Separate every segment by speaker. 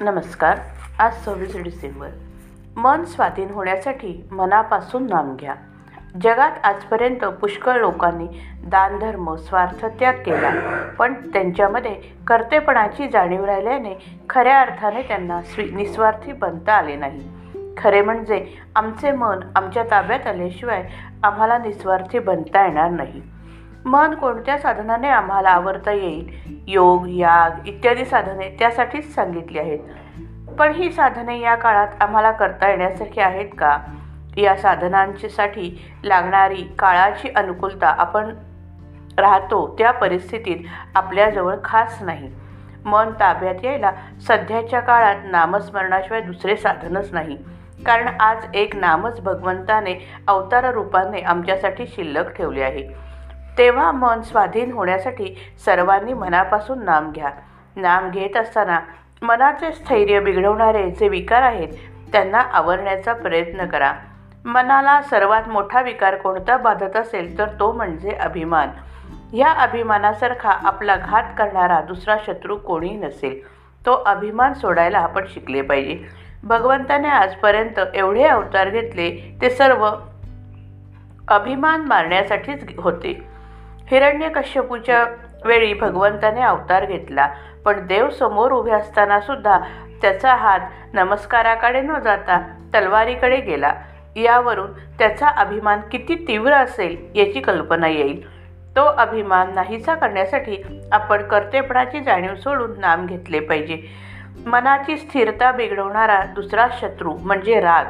Speaker 1: नमस्कार आज सव्वीस डिसेंबर. मन स्वाधीन होण्यासाठी मनापासून नाम घ्या. जगात आजपर्यंत पुष्कळ लोकांनी दानधर्म स्वार्थ त्याग केला. पण त्यांच्यामध्ये कर्तेपणाची जाणीव राहिल्याने खऱ्या अर्थाने त्यांना स्वी निस्वार्थी बनता आले नाही. खरे म्हणजे आमचे मन आमच्या ताब्यात आल्याशिवाय आम्हाला निस्वार्थी बनता येणार नाही. मन कोणत्या साधनाने आम्हाला आवरता येईल? योग याग इत्यादी साधने त्यासाठीच सांगितली आहेत. पण ही साधने या काळात आम्हाला करता येण्यासारखी आहेत का? या साधनांच्यासाठी लागणारी काळाची अनुकूलता आपण राहतो त्या परिस्थितीत आपल्याजवळ खास नाही. मन ताब्यात यायला सध्याच्या काळात नामस्मरणाशिवाय दुसरे साधनच नाही. कारण आज एक नामच भगवंताने अवतार रूपाने आमच्यासाठी शिल्लक ठेवले आहे. तेव्हा मन स्वाधीन होण्यासाठी सर्वांनी मनापासून नाम घ्या. नाम घेत असताना मनाचे स्थैर्य बिघडवणारे जे विकार आहेत त्यांना आवरण्याचा प्रयत्न करा. मनाला सर्वात मोठा विकार कोणता बाधत असेल तर तो म्हणजे अभिमान. या अभिमानासारखा आपला घात करणारा दुसरा शत्रू कोणी नसेल. तो अभिमान सोडायला आपण शिकले पाहिजे. भगवंताने आजपर्यंत एवढे अवतार घेतले ते सर्व अभिमान मारण्यासाठीच होते. हिरण्यकश्यपूच्या वेळी भगवंताने अवतार घेतला पण देव समोर उभे असताना सुद्धा त्याचा हात नमस्काराकडे न जाता तलवारीकडे गेला. यावरून त्याचा अभिमान किती तीव्र असेल याची कल्पना येईल. तो अभिमान नाहीसा करण्यासाठी आपण कर्तेपणाची जाणीव सोडून नाम घेतले पाहिजे. मनाची स्थिरता बिघडवणारा दुसरा शत्रू म्हणजे राग.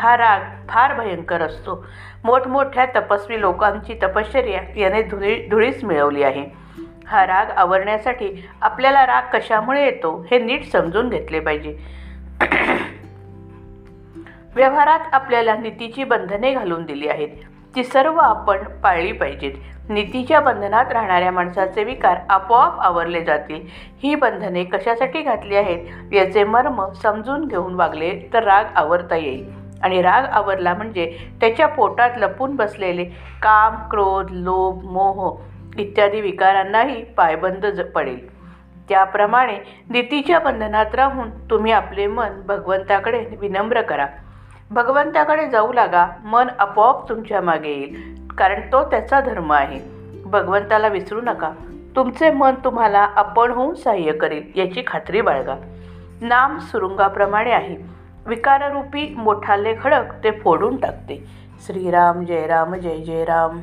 Speaker 1: हा राग फार भयंकर असतो. मोठमोठ्या तपस्वी लोकांची तपश्चर्या याने धुळी धुळीस मिळवली आहे. हा राग आवरण्यासाठी आपल्याला राग कशामुळे येतो हे नीट समजून घेतले पाहिजे. व्यवहारात आपल्याला नीतीची बंधने घालून दिली आहेत. ती सर्व आपण पाळली पाहिजेत. नीतीच्या बंधनात राहणाऱ्या माणसाचे विकार आपोआप आवरले जातील. ही बंधने कशासाठी घातली आहेत याचे मर्म समजून घेऊन वागले तर राग आवरता येईल. आणि राग आवरला म्हणजे त्याच्या पोटात लपून बसलेले काम क्रोध लोभ मोह इत्यादी विकारांनाही पायबंद ज पडेल. त्याप्रमाणे नीतीच्या बंधनात राहून तुम्ही आपले मन भगवंताकडे विनम्र करा. भगवंताकडे जाऊ लागा मन आपोआप तुमच्या मागे येईल कारण तो त्याचा धर्म आहे. भगवंताला विसरू नका. तुमचे मन तुम्हाला आपण होऊन सहाय्य करेल याची खात्री बाळगा. नाम सुरुंगाप्रमाणे आहे. विकाररूपी मोठाले खडक ते फोडून टाकते. श्रीराम जय राम जय जय राम